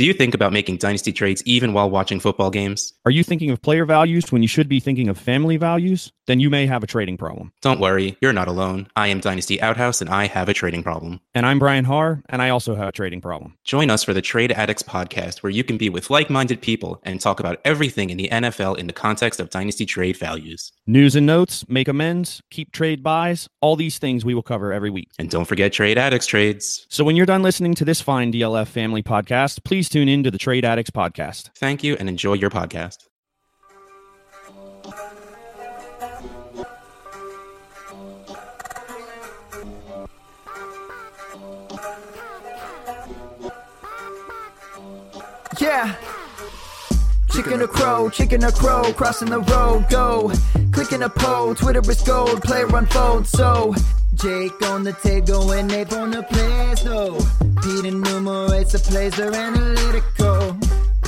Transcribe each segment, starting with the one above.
Do you think about making dynasty trades even while watching football games? Are you thinking of player values when you should be thinking of family values? Then you may have a trading problem. Don't worry, you're not alone. I am Dynasty Outhouse and I have a trading problem. And I'm Brian Haar, and I also have a trading problem. Join us for the Trade Addicts podcast, where you can be with like minded people and talk about everything in the NFL in the context of dynasty trade values. News and notes, make amends, keep trade buys, all these things we will cover every week. And don't forget Trade Addicts trades. So when you're done listening to this fine DLF family podcast, please tune in to the Trade Addicts podcast. Thank you and enjoy your podcast. Yeah. Chicken or crow, chicken or crow, crossing the road, go. Clicking a pole, Twitter is gold, player unfold, so. Jake on the table and Ape on the plays, though. Pete enumerates the plays, they're analytical.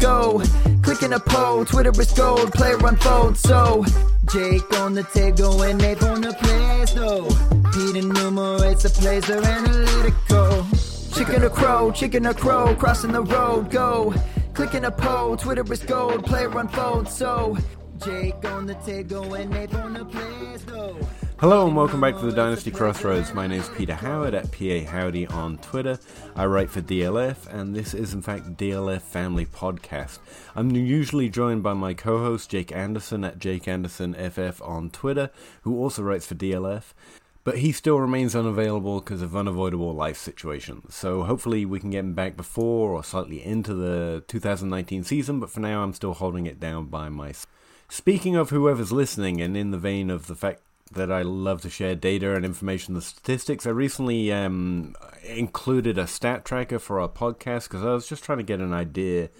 go. Clicking a pole, Twitter is gold, player unfold, so. Jake on the table and Ape on the plays, though. Pete enumerates the plays, they're analytical. Chicken or crow, chicken or crow, crossing the road, go. Clicking a pole, Twitter is gold, player unfold, so. Jake on the table and Ape on the plays, though. Hello and welcome back to the Dynasty Crossroads. My name is Peter Howard at PA Howdy on Twitter. I write for DLF, and this is in fact DLF Family Podcast. I'm usually joined by my co-host Jake Anderson at Jake Anderson FF on Twitter, who also writes for DLF. But he still remains unavailable because of unavoidable life situations. So hopefully we can get him back before or slightly into the 2019 season. But for now, I'm still holding it down by myself. Speaking of whoever's listening, and in the vein of the fact that I love to share data and information and statistics. I recently um, included a stat tracker for our podcast because I was just trying to get an idea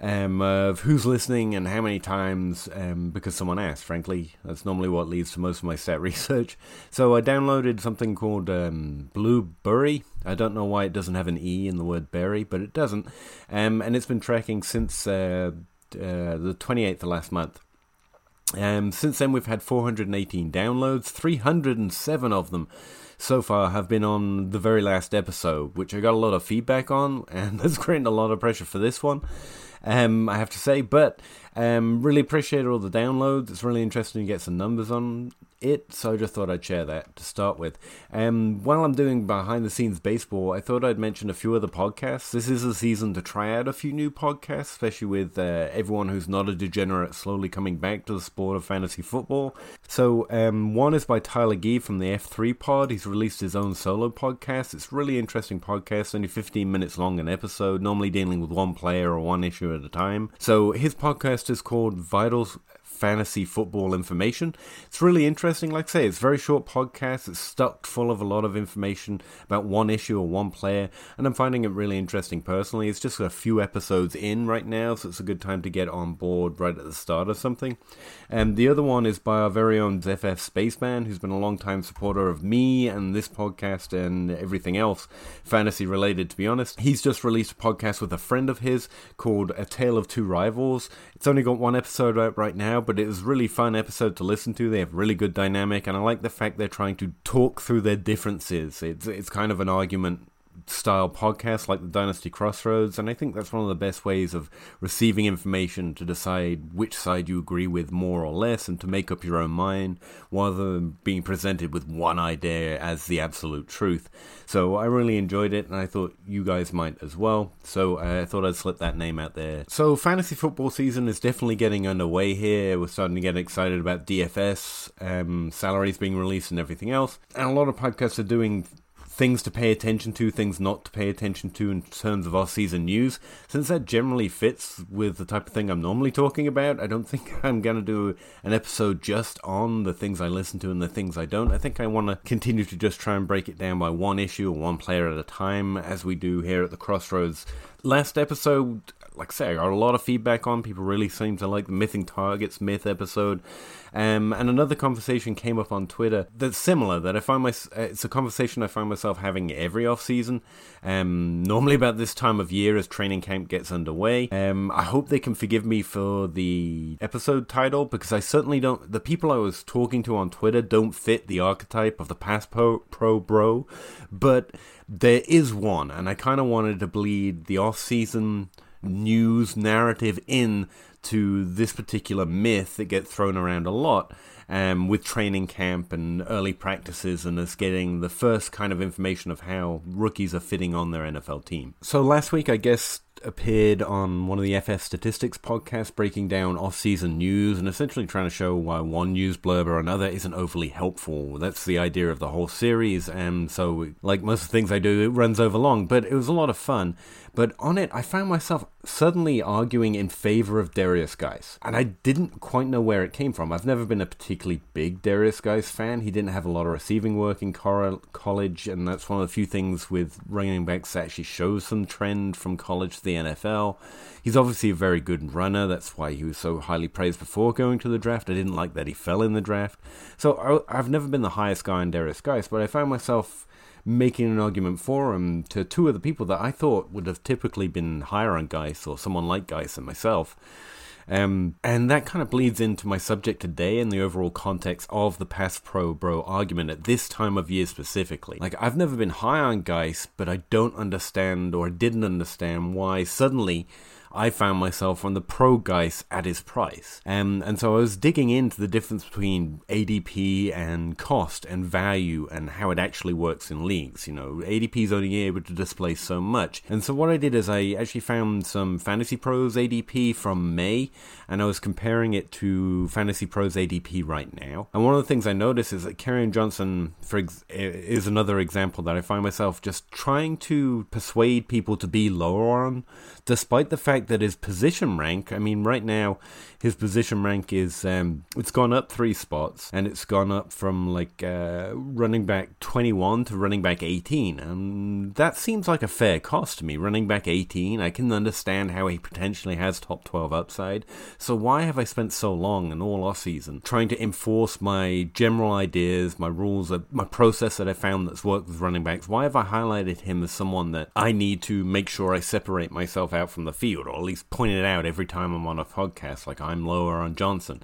um, of who's listening and how many times um, because someone asked. Frankly, that's normally what leads to most of my stat research. So I downloaded something called um, Blubrry. I don't know why it doesn't have an E in the word berry, but it doesn't. Um, and it's been tracking since uh, uh, the 28th of last month. Um, since then, we've had 418 downloads, 307 of them so far have been on the very last episode, which I got a lot of feedback on, and that's creating a lot of pressure for this one. Um, I have to say, but um, really appreciate all the downloads. It's really interesting to get some numbers on it, so I just thought I'd share that to start with. Um, while I'm doing behind the scenes baseball, I thought I'd mention a few other podcasts. This is a season to try out a few new podcasts, especially with uh, everyone who's not a degenerate slowly coming back to the sport of fantasy football. So, um, one is by Tyler Gee from the F3 Pod. He's released his own solo podcast. It's really interesting podcast, only 15 minutes long an episode, normally dealing with one player or one issue at a time. So, his podcast is called Vitals fantasy football information. It's really interesting. Like I say, it's very short podcast. It's stuck full of a lot of information about one issue or one player, and I'm finding it really interesting personally. It's just a few episodes in right now, so it's a good time to get on board right at the start of something. And the other one is by our very own FF Spaceman, who's been a long time supporter of me and this podcast and everything else fantasy related, to be honest. He's just released a podcast with a friend of his called A Tale of Two Rivals. It's only got one episode out right now, but it was really fun episode to listen to. They have really good dynamic, and I like the fact they're trying to talk through their differences. It's it's kind of an argument style podcast like the Dynasty Crossroads, and I think that's one of the best ways of receiving information to decide which side you agree with more or less and to make up your own mind rather than being presented with one idea as the absolute truth. So I really enjoyed it, and I thought you guys might as well. So I thought I'd slip that name out there. So fantasy football season is definitely getting underway here. We're starting to get excited about DFS, um, salaries being released, and everything else. And a lot of podcasts are doing things to pay attention to, things not to pay attention to in terms of off-season news. Since that generally fits with the type of thing I'm normally talking about, I don't think I'm going to do an episode just on the things I listen to and the things I don't. I think I want to continue to just try and break it down by one issue or one player at a time, as we do here at the Crossroads. Last episode, like I say, I got a lot of feedback on. People really seem to like the Missing Targets myth episode. Um, and another conversation came up on Twitter that's similar. That I find my it's a conversation I find myself having every off season. Um, normally about this time of year as training camp gets underway. Um, I hope they can forgive me for the episode title because I certainly don't. The people I was talking to on Twitter don't fit the archetype of the pass pro, pro bro, but there is one, and I kind of wanted to bleed the off season news narrative in to this particular myth that gets thrown around a lot um, with training camp and early practices and us getting the first kind of information of how rookies are fitting on their NFL team. So last week, I guess appeared on one of the FF Statistics podcasts breaking down off-season news and essentially trying to show why one news blurb or another isn't overly helpful. That's the idea of the whole series, and so like most things I do, it runs over long, but it was a lot of fun. But on it, I found myself suddenly arguing in favor of Derrius Guice, and I didn't quite know where it came from. I've never been a particularly big Derrius Guice fan. He didn't have a lot of receiving work in college, and that's one of the few things with running backs that actually shows some trend from college to the NFL. He's obviously a very good runner. That's why he was so highly praised before going to the draft. I didn't like that he fell in the draft. So I've never been the highest guy in Derrius Guice, but I found myself making an argument for him to two of the people that I thought would have typically been higher on Guice or someone like Guice and myself. Um, and that kind of bleeds into my subject today and the overall context of the pass pro bro argument at this time of year specifically. Like, I've never been high on Guice, but I don't understand or didn't understand why suddenly I found myself on the pro Guice at his price. Um, and so I was digging into the difference between ADP and cost and value and how it actually works in leagues. You know, ADP is only able to display so much. And so what I did is I actually found some Fantasy Pros ADP from May and I was comparing it to Fantasy Pros ADP right now. And one of the things I noticed is that Kerryon Johnson for ex- is another example that I find myself just trying to persuade people to be lower on, despite the fact that his position rank, I mean, right now, his position rank is, um, it's gone up three spots, and it's gone up from like uh, running back 21 to running back 18. And that seems like a fair cost to me. Running back 18, I can understand how he potentially has top 12 upside. So why have I spent so long and all off season trying to enforce my general ideas, my rules, my process that I found that's worked with running backs? Why have I highlighted him as someone that I need to make sure I separate myself out from the field, or at least point it out every time I'm on a podcast, like I'm lower on Johnson?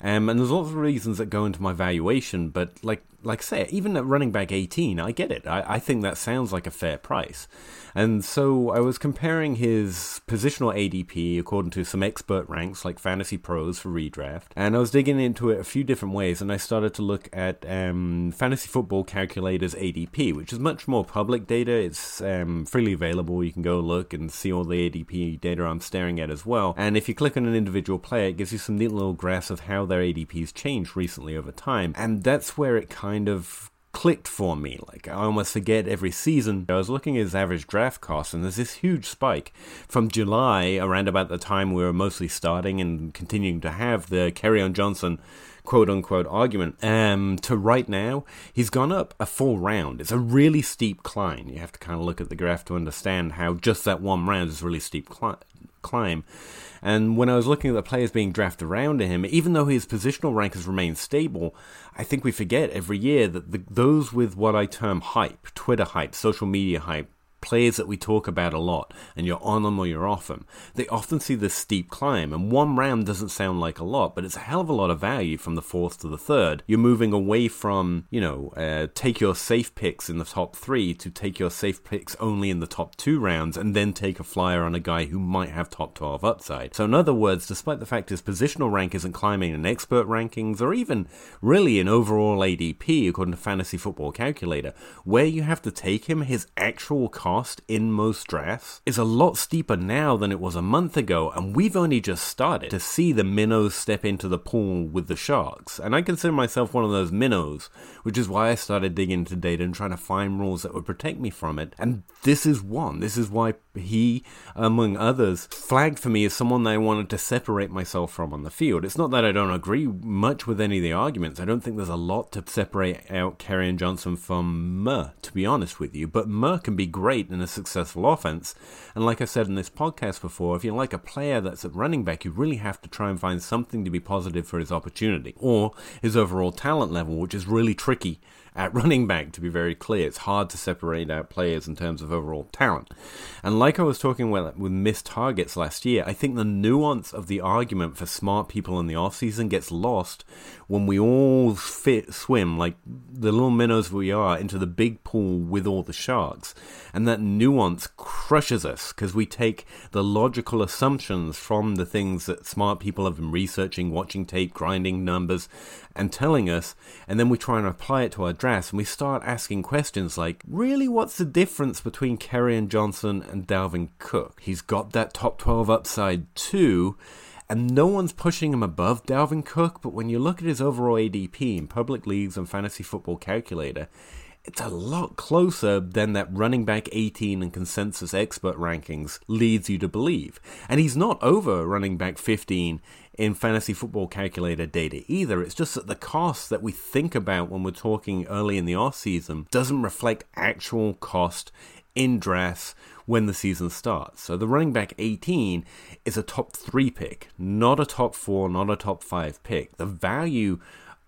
Um, and there's lots of reasons that go into my valuation, but like like I say, even at running back 18, I get it. I, I think that sounds like a fair price. And so I was comparing his positional ADP according to some expert ranks like Fantasy Pros for redraft. And I was digging into it a few different ways. And I started to look at um, Fantasy Football Calculator's ADP, which is much more public data. It's um, freely available. You can go look and see all the ADP data I'm staring at as well. And if you click on an individual player, it gives you some neat little graphs of how their ADPs changed recently over time. And that's where it kind of clicked for me. Like I almost forget every season. I was looking at his average draft cost, and there's this huge spike from July, around about the time we were mostly starting and continuing to have the Carry Kerryon Johnson quote unquote argument um, to right now, he's gone up a full round. It's a really steep climb. You have to kind of look at the graph to understand how just that one round is really steep cli- climb. And when I was looking at the players being drafted around to him, even though his positional rank has remained stable, I think we forget every year that the, those with what I term hype, Twitter hype, social media hype, players that we talk about a lot, and you're on them or you're off them, they often see this steep climb. And one round doesn't sound like a lot, but it's a hell of a lot of value from the fourth to the third. You're moving away from, you know, uh, take your safe picks in the top three to take your safe picks only in the top two rounds, and then take a flyer on a guy who might have top 12 upside. So, in other words, despite the fact his positional rank isn't climbing in expert rankings or even really in overall ADP, according to Fantasy Football Calculator, where you have to take him, his actual cost cost in most drafts is a lot steeper now than it was a month ago, and we've only just started to see the minnows step into the pool with the sharks. And I consider myself one of those minnows, which is why I started digging into data and trying to find rules that would protect me from it. And this is one. This is why he, among others, flagged for me as someone that I wanted to separate myself from on the field. It's not that I don't agree much with any of the arguments. I don't think there's a lot to separate out Kerryon Johnson from Murr, to be honest with you. But Murr can be great in a successful offense. And like I said in this podcast before, if you like a player that's at running back, you really have to try and find something to be positive for his opportunity or his overall talent level, which is really tricky at running back, to be very clear. It's hard to separate out players in terms of overall talent. And like I was talking about with missed targets last year, I think the nuance of the argument for smart people in the offseason gets lost when we all fit swim like the little minnows we are into the big pool with all the sharks. And that nuance crushes us because we take the logical assumptions from the things that smart people have been researching, watching tape, grinding numbers, and telling us, and then we try and apply it to our drafts, and we start asking questions like, really, what's the difference between Kerryon Johnson and Dalvin Cook? He's got that top 12 upside too, and no one's pushing him above Dalvin Cook, but when you look at his overall ADP in public leagues and fantasy football calculator, it's a lot closer than that running back 18 and consensus expert rankings leads you to believe. And he's not over running back 15 in fantasy football calculator data either. It's just that the cost that we think about when we're talking early in the off season doesn't reflect actual cost in drafts when the season starts. So the running back 18 is a top 3 pick, not a top 4, not a top 5 pick. The value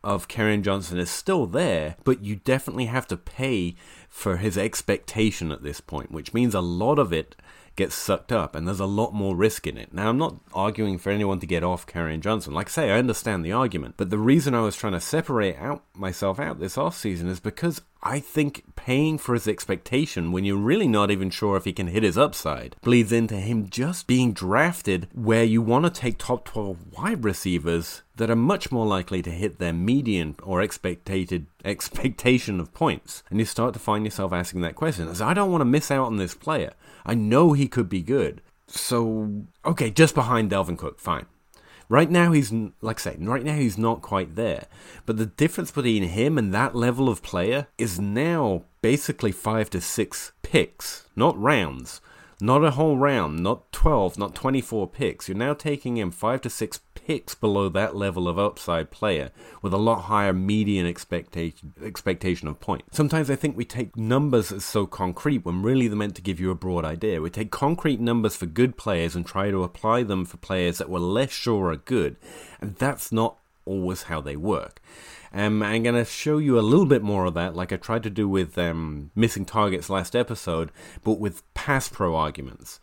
of Kerryon Johnson is still there, but you definitely have to pay for his expectation at this point, which means a lot of it gets sucked up and there's a lot more risk in it. Now, I'm not arguing for anyone to get off Kerryon Johnson. Like I say, I understand the argument, but the reason I was trying to separate out myself out this off season is because I think paying for his expectation when you're really not even sure if he can hit his upside bleeds into him just being drafted where you want to take top 12 wide receivers that are much more likely to hit their median or expected expectation of points. And you start to find yourself asking that question. As I don't want to miss out on this player. I know he could be good. So, okay, just behind Dalvin Cook, fine. Right now, he's, like I say, right now he's not quite there. But the difference between him and that level of player is now basically five to six picks, not rounds. Not a whole round, not 12, not 24 picks. You're now taking him five to six picks below that level of upside player with a lot higher median expectation expectation of points. Sometimes I think we take numbers as so concrete when really they're meant to give you a broad idea. We take concrete numbers for good players and try to apply them for players that we're less sure are good, and that's not always how they work. Um, I'm going to show you a little bit more of that, like I tried to do with um, missing targets last episode, but with pass pro arguments.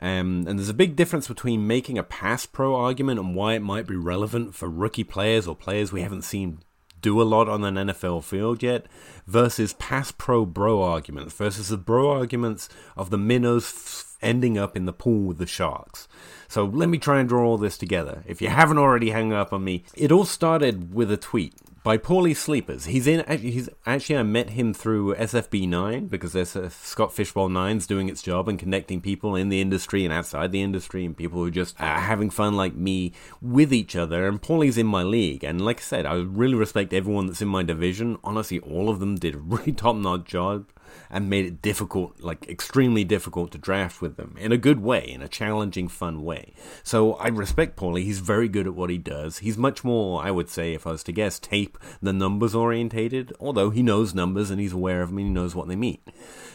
Um, and there's a big difference between making a pass pro argument and why it might be relevant for rookie players or players we haven't seen do a lot on an NFL field yet versus pass pro bro arguments versus the bro arguments of the minnows ending up in the pool with the sharks. So let me try and draw all this together. If you haven't already hung up on me, it all started with a tweet by Paulie Sleepers. He's in. He's actually I met him through SFB9 because there's a Scott Fishbowl Nines doing its job and connecting people in the industry and outside the industry and people who are just uh, having fun like me with each other. And Paulie's in my league, and like I said, I really respect everyone that's in my division. Honestly, all of them did a really top notch job and made it difficult, like extremely difficult to draft with them in a good way, in a challenging, fun way. So I respect Paulie. He's very good at what he does. He's much more, I would say, if I was to guess, tape than numbers orientated, although he knows numbers and he's aware of them and he knows what they mean.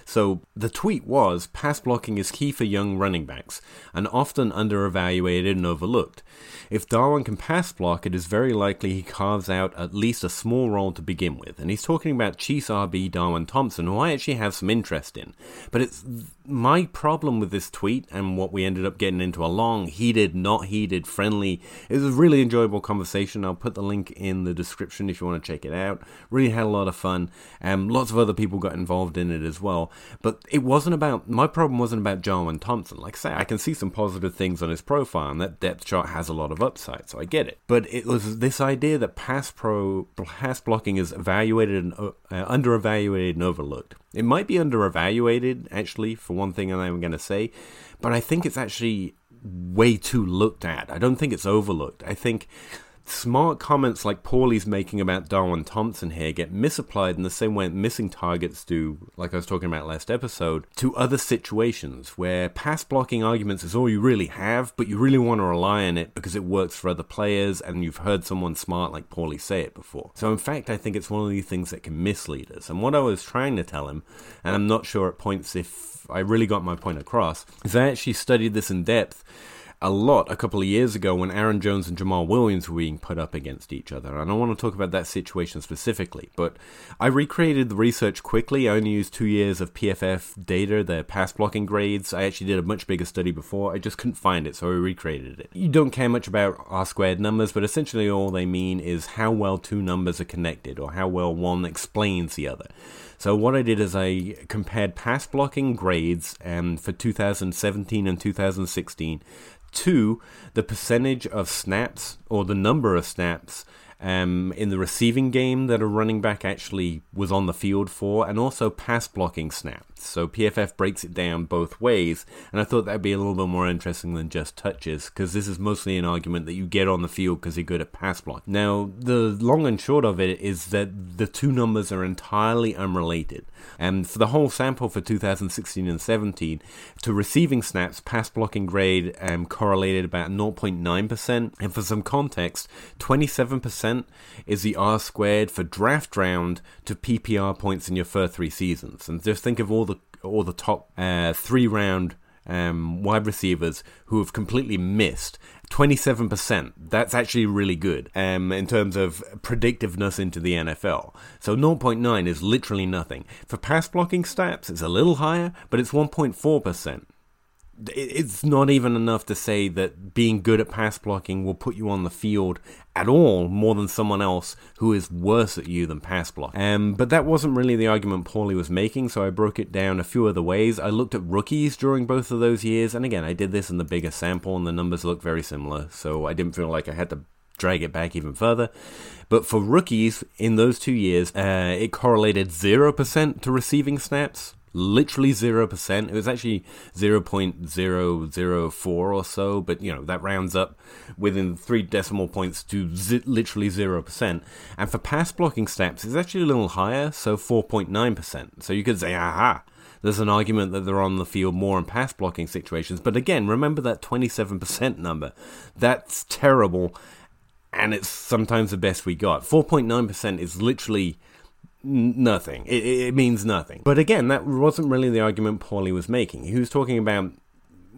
So the tweet was pass blocking is key for young running backs and often underevaluated and overlooked. If Darwin can pass block, it is very likely he carves out at least a small role to begin with. And he's talking about Chiefs RB Darwin Thompson, who I actually have some interest in. But it's my problem with this tweet and what we ended up getting into a long, heated, not heated, friendly, it was a really enjoyable conversation. I'll put the link in the description if you want to check it out. Really had a lot of fun. Um, lots of other people got involved in it as well. But it wasn't about, my problem wasn't about Darwin Thompson. Like I say, I can see some positive things on his profile, and that depth chart has a lot of upside, so I get it. But it was this idea that pass pro, pass blocking is evaluated and uh, under evaluated and overlooked. It might be under evaluated, actually, for one thing that I'm going to say, but I think it's actually way too looked at. I don't think it's overlooked. I think smart comments like Paulie's making about Darwin Thompson here get misapplied in the same way missing targets do, like I was talking about last episode, to other situations where pass blocking arguments is all you really have, but you really want to rely on it because it works for other players and you've heard someone smart like Paulie say it before. So, in fact, I think it's one of these things that can mislead us. And what I was trying to tell him, and I'm not sure at points if I really got my point across, is I actually studied this in depth a lot a couple of years ago when Aaron Jones and Jamaal Williams were being put up against each other. And I don't want to talk about that situation specifically. But I recreated the research quickly. I only used two years of PFF data, the pass blocking grades. I actually did a much bigger study before. I just couldn't find it, so I recreated it. You don't care much about R squared numbers, but essentially all they mean is how well two numbers are connected or how well one explains the other. So what I did is I compared pass blocking grades um, for 2017 and 2016 to the percentage of snaps or the number of snaps um, in the receiving game that a running back actually was on the field for, and also pass blocking snaps. So PFF breaks it down both ways, and I thought that'd be a little bit more interesting than just touches, because this is mostly an argument that you get on the field because you're good at pass block. Now, the long and short of it is that the two numbers are entirely unrelated. And for the whole sample for 2016 and 17, to receiving snaps, pass blocking grade um, correlated about 0.9%, and for some context, 27% is the R squared for draft round to PPR points in your first three seasons. And just think of all the all the top uh, three round um, wide receivers who have completely missed. 27%. That's actually really good um, in terms of predictiveness into the NFL. So 0.9 is literally nothing. For pass blocking stats, it's a little higher, but it's 1.4% it's not even enough to say that being good at pass blocking will put you on the field at all more than someone else who is worse at you than pass block. Um, but that wasn't really the argument Paulie was making, so I broke it down a few other ways. I looked at rookies during both of those years, and again, I did this in the bigger sample, and the numbers look very similar, so I didn't feel like I had to drag it back even further. But for rookies in those two years, uh, it correlated 0% to receiving snaps, literally 0%. It was actually 0.004 or so, but you know, that rounds up within three decimal points to zi- literally 0%. And for pass blocking steps, it's actually a little higher, so 4.9%. So you could say, aha, there's an argument that they're on the field more in pass blocking situations. But again, remember that 27% number. That's terrible. And it's sometimes the best we got. 4.9% is literally nothing. It, it, means nothing. But again, that wasn't really the argument Paulie was making. He was talking about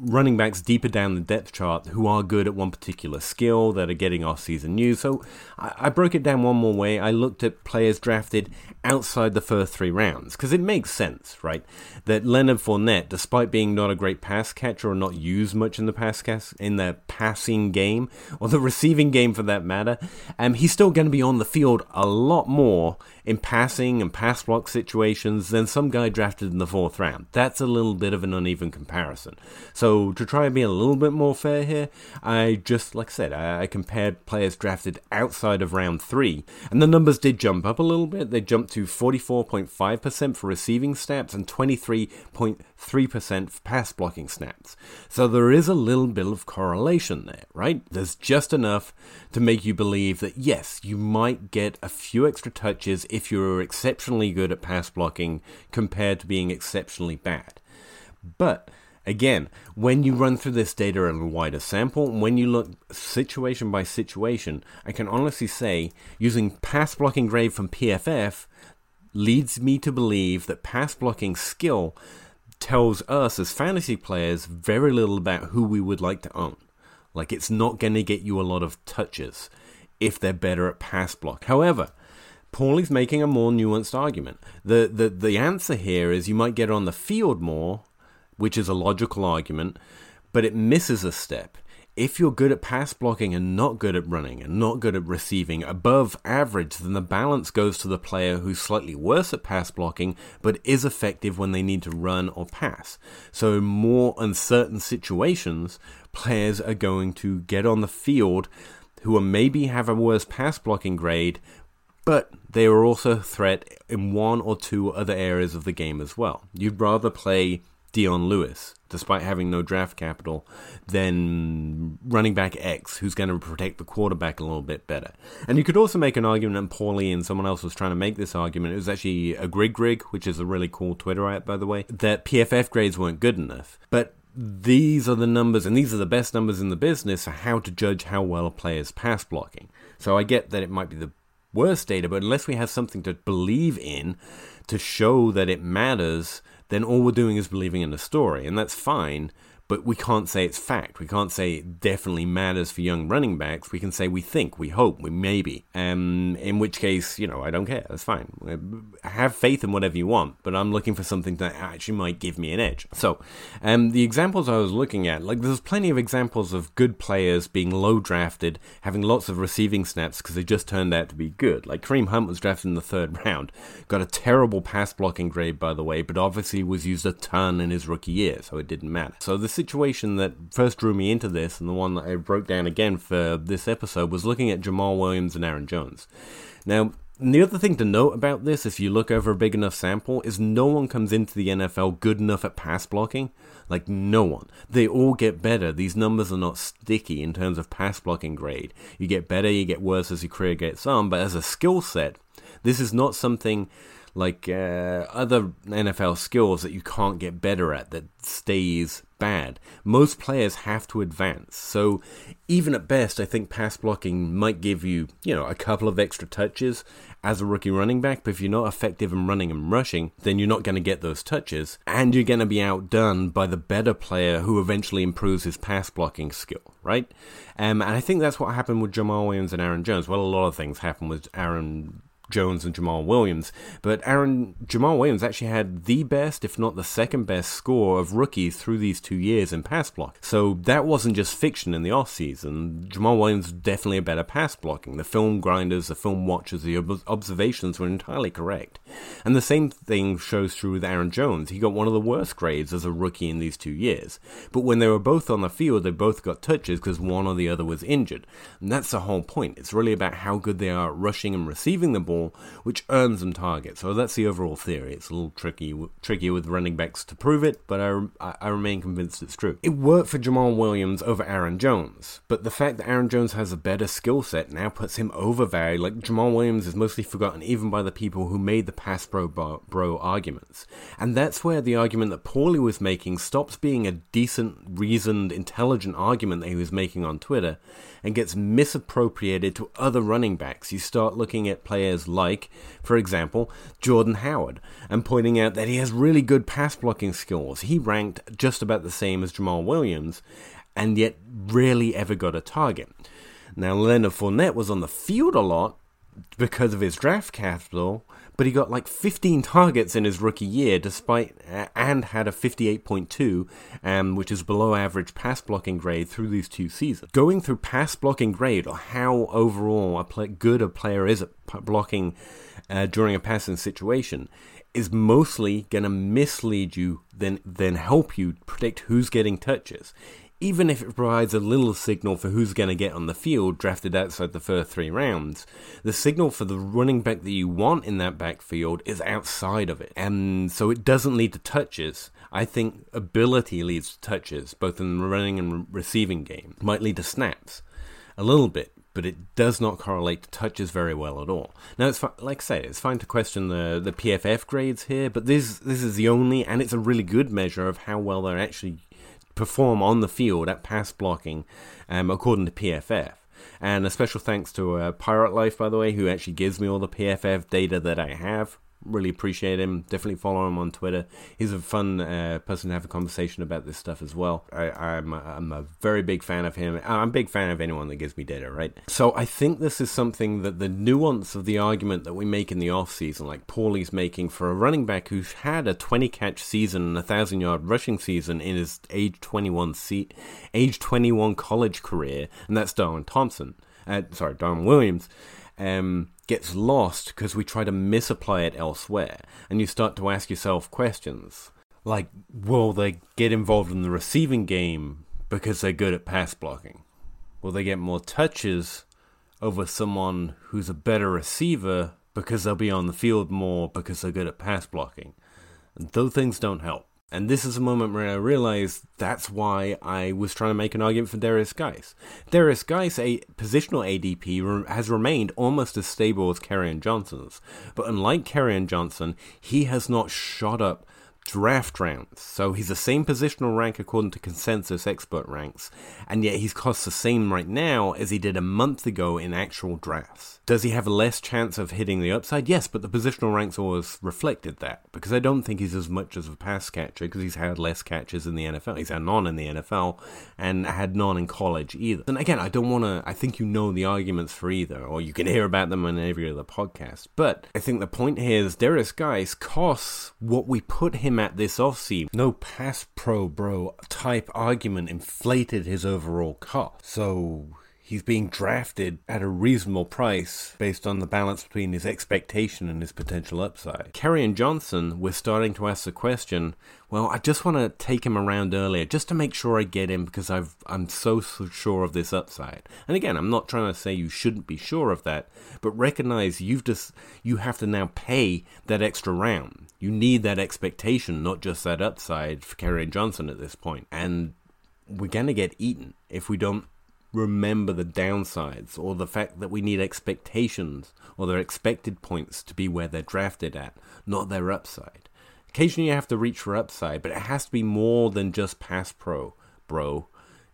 running backs deeper down the depth chart who are good at one particular skill that are getting off season news. So I, I broke it down one more way. I looked at players drafted outside the first three rounds because it makes sense, right? That Leonard Fournette, despite being not a great pass catcher or not used much in the pass in the passing game or the receiving game for that matter, um, he's still going to be on the field a lot more in passing and pass block situations than some guy drafted in the fourth round. That's a little bit of an uneven comparison. So to try and be a little bit more fair here, I just, like I said, I, I compared players drafted outside of round three, and the numbers did jump up a little bit. They jumped to 44.5% for receiving snaps and 23.3% for pass blocking snaps. So there is a little bit of correlation there, right? There's just enough to make you believe that yes, you might get a few extra touches if you're exceptionally good at pass blocking compared to being exceptionally bad. But again, when you run through this data in a wider sample, when you look situation by situation, I can honestly say using pass blocking grade from PFF leads me to believe that pass blocking skill tells us as fantasy players very little about who we would like to own. Like it's not going to get you a lot of touches if they're better at pass block. However, Paulie's making a more nuanced argument. The, the the answer here is you might get on the field more which is a logical argument, but it misses a step. If you're good at pass blocking and not good at running and not good at receiving above average, then the balance goes to the player who's slightly worse at pass blocking but is effective when they need to run or pass. So, in more uncertain situations, players are going to get on the field who are maybe have a worse pass blocking grade, but they are also a threat in one or two other areas of the game as well. You'd rather play Dion Lewis, despite having no draft capital, than running back X, who's going to protect the quarterback a little bit better. And you could also make an argument, and Paulie and someone else was trying to make this argument. It was actually a Grig Grig, which is a really cool Twitter app, by the way, that PFF grades weren't good enough. But these are the numbers, and these are the best numbers in the business for how to judge how well a player's pass blocking. So I get that it might be the worst data, but unless we have something to believe in to show that it matters, then all we're doing is believing in the story, and that's fine. But we can't say it's fact. We can't say it definitely matters for young running backs. We can say we think, we hope, we maybe. Um, in which case, you know, I don't care. That's fine. Uh, have faith in whatever you want, but I'm looking for something that actually might give me an edge. So, um, the examples I was looking at, like, there's plenty of examples of good players being low drafted, having lots of receiving snaps because they just turned out to be good. Like Kareem Hunt was drafted in the third round, got a terrible pass blocking grade, by the way, but obviously was used a ton in his rookie year, so it didn't matter. So this situation that first drew me into this, and the one that I broke down again for this episode, was looking at Jamaal Williams and Aaron Jones. Now, the other thing to note about this, if you look over a big enough sample, is no one comes into the NFL good enough at pass blocking. Like, no one. They all get better. These numbers are not sticky in terms of pass blocking grade. You get better, you get worse as your career gets on, but as a skill set, this is not something like uh, other NFL skills that you can't get better at that stays bad. Most players have to advance. So even at best, I think pass blocking might give you, you know, a couple of extra touches as a rookie running back, but if you're not effective in running and rushing, then you're not going to get those touches, and you're going to be outdone by the better player who eventually improves his pass blocking skill, right? Um, and I think that's what happened with Jamaal Williams and Aaron Jones. Well, a lot of things happened with Aaron Jones and Jamaal Williams. But Aaron Jamal Williams actually had the best, if not the second best, score of rookies through these two years in pass block. So that wasn't just fiction in the off season. Jamaal Williams definitely a better pass blocking. The film grinders, the film watchers, the observations were entirely correct. And the same thing shows true with Aaron Jones. He got one of the worst grades as a rookie in these two years. But when they were both on the field, they both got touches because one or the other was injured. And that's the whole point. It's really about how good they are at rushing and receiving the ball which earns them targets. So that's the overall theory. It's a little tricky, tricky with running backs to prove it, but I, I remain convinced it's true. It worked for Jamaal Williams over Aaron Jones, but the fact that Aaron Jones has a better skill set now puts him overvalued. Like Jamaal Williams is mostly forgotten even by the people who made the pass bro bro arguments, and that's where the argument that Paulie was making stops being a decent, reasoned, intelligent argument that he was making on Twitter and gets misappropriated to other running backs. You start looking at players like, for example, Jordan Howard, and pointing out that he has really good pass blocking skills. He ranked just about the same as Jamaal Williams, and yet rarely ever got a target. Now, Leonard Fournette was on the field a lot because of his draft capital, but he got like 15 targets in his rookie year, despite and had a 58.2, um, which is below average pass blocking grade through these two seasons. Going through pass blocking grade or how overall a play, good a player is at blocking uh, during a passing situation is mostly going to mislead you than then help you predict who's getting touches even if it provides a little signal for who's going to get on the field drafted outside the first three rounds, the signal for the running back that you want in that backfield is outside of it. And so it doesn't lead to touches. I think ability leads to touches, both in the running and receiving game. It might lead to snaps a little bit, but it does not correlate to touches very well at all. Now, it's fi- like I say, it's fine to question the, the PFF grades here, but this this is the only, and it's a really good measure of how well they're actually perform on the field at pass blocking, um, according to PFF. And a special thanks to uh, Pirate Life, by the way, who actually gives me all the PFF data that I have. Really appreciate him. Definitely follow him on Twitter. He's a fun uh, person to have a conversation about this stuff as well. I, am a, I'm a very big fan of him. I'm a big fan of anyone that gives me data, right? So I think this is something that the nuance of the argument that we make in the off season, like Paulie's making for a running back who's had a 20 catch season and a thousand yard rushing season in his age 21 se- age 21 college career, and that's Darwin Thompson. Uh, sorry, Darwin Williams. Um, gets lost because we try to misapply it elsewhere. And you start to ask yourself questions like, will they get involved in the receiving game because they're good at pass blocking? Will they get more touches over someone who's a better receiver because they'll be on the field more because they're good at pass blocking? And those things don't help. And this is a moment where I realized that's why I was trying to make an argument for Derrius Guice. Derrius Guice, a positional ADP, has remained almost as stable as Kerryon Johnson's. But unlike Kerryon Johnson, he has not shot up draft rounds. So he's the same positional rank according to consensus expert ranks, and yet he's cost the same right now as he did a month ago in actual drafts. Does he have less chance of hitting the upside? Yes, but the positional ranks always reflected that because I don't think he's as much as a pass catcher because he's had less catches in the NFL. He's had none in the NFL and had none in college either. And again, I don't want to. I think you know the arguments for either, or you can hear about them on every other podcast. But I think the point here is Derrius Guice costs what we put him at this offseason. No pass pro bro type argument inflated his overall cost. So he's being drafted at a reasonable price based on the balance between his expectation and his potential upside. Kerryon Johnson, we're starting to ask the question, well, I just want to take him around earlier just to make sure I get him because I've, I'm so, so sure of this upside. And again, I'm not trying to say you shouldn't be sure of that, but recognize you've just, you have to now pay that extra round. You need that expectation, not just that upside for Kerryon Johnson at this point. And we're going to get eaten if we don't remember the downsides or the fact that we need expectations or their expected points to be where they're drafted at, not their upside. Occasionally you have to reach for upside, but it has to be more than just pass pro, bro.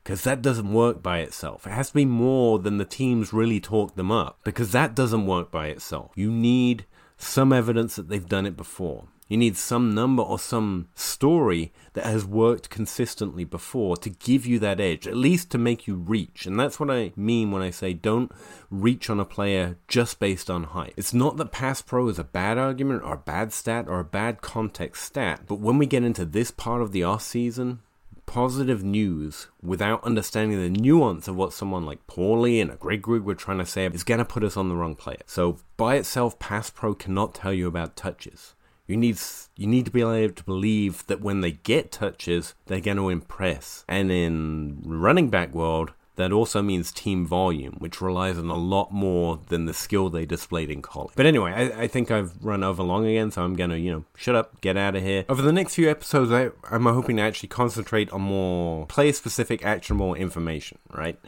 Because that doesn't work by itself. It has to be more than the teams really talk them up. Because that doesn't work by itself. You need some evidence that they've done it before. You need some number or some story that has worked consistently before to give you that edge, at least to make you reach. And that's what I mean when I say don't reach on a player just based on hype. It's not that pass pro is a bad argument or a bad stat or a bad context stat, but when we get into this part of the off season, positive news without understanding the nuance of what someone like Paulie and a Greg Grug were trying to say is going to put us on the wrong player. So by itself, Pass Pro cannot tell you about touches. You need you need to be able to believe that when they get touches, they're going to impress. And in running back world, that also means team volume, which relies on a lot more than the skill they displayed in college. But anyway, I, I think I've run over long again, so I'm gonna, you know, shut up, get out of here. Over the next few episodes, I, I'm hoping to actually concentrate on more player-specific, actionable information, right?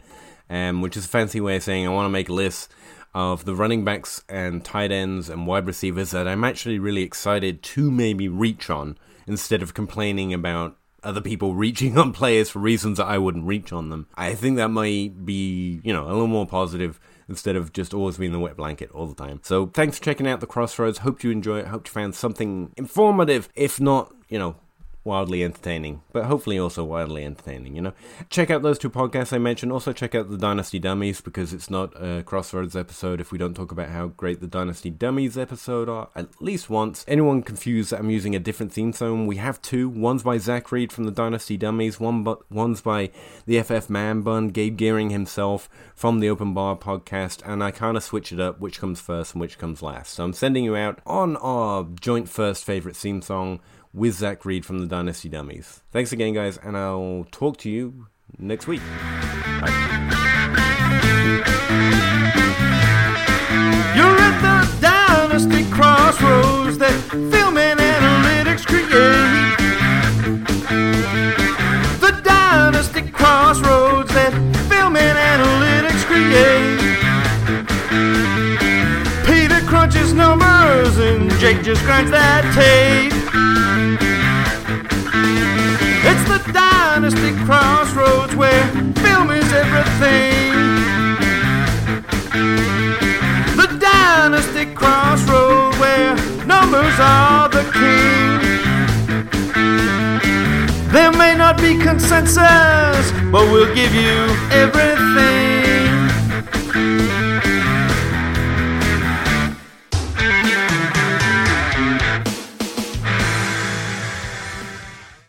Um, which is a fancy way of saying I want to make lists of the running backs and tight ends and wide receivers that I'm actually really excited to maybe reach on instead of complaining about other people reaching on players for reasons that I wouldn't reach on them. I think that might be, you know, a little more positive instead of just always being the wet blanket all the time. So thanks for checking out the Crossroads. Hope you enjoy it. Hope you found something informative, if not, you know, wildly entertaining, but hopefully also wildly entertaining, you know? Check out those two podcasts I mentioned. Also, check out the Dynasty Dummies because it's not a Crossroads episode if we don't talk about how great the Dynasty Dummies episode are at least once. Anyone confused that I'm using a different theme song? We have two. One's by Zach Reed from the Dynasty Dummies, one but one's by the FF Man Bun, Gabe Gearing himself from the Open Bar podcast, and I kind of switch it up which comes first and which comes last. So I'm sending you out on our joint first favorite theme song with Zach Reed from the Dynasty Dummies. Thanks again, guys, and I'll talk to you next week. Bye. You're at the Dynasty Crossroads that film and analytics create. The Dynasty Crossroads that film and analytics create. Peter crunches numbers and Jake just grinds that tape. Everything. The Dynasty Crossroads where numbers are the king. There may not be consensus, but we'll give you everything.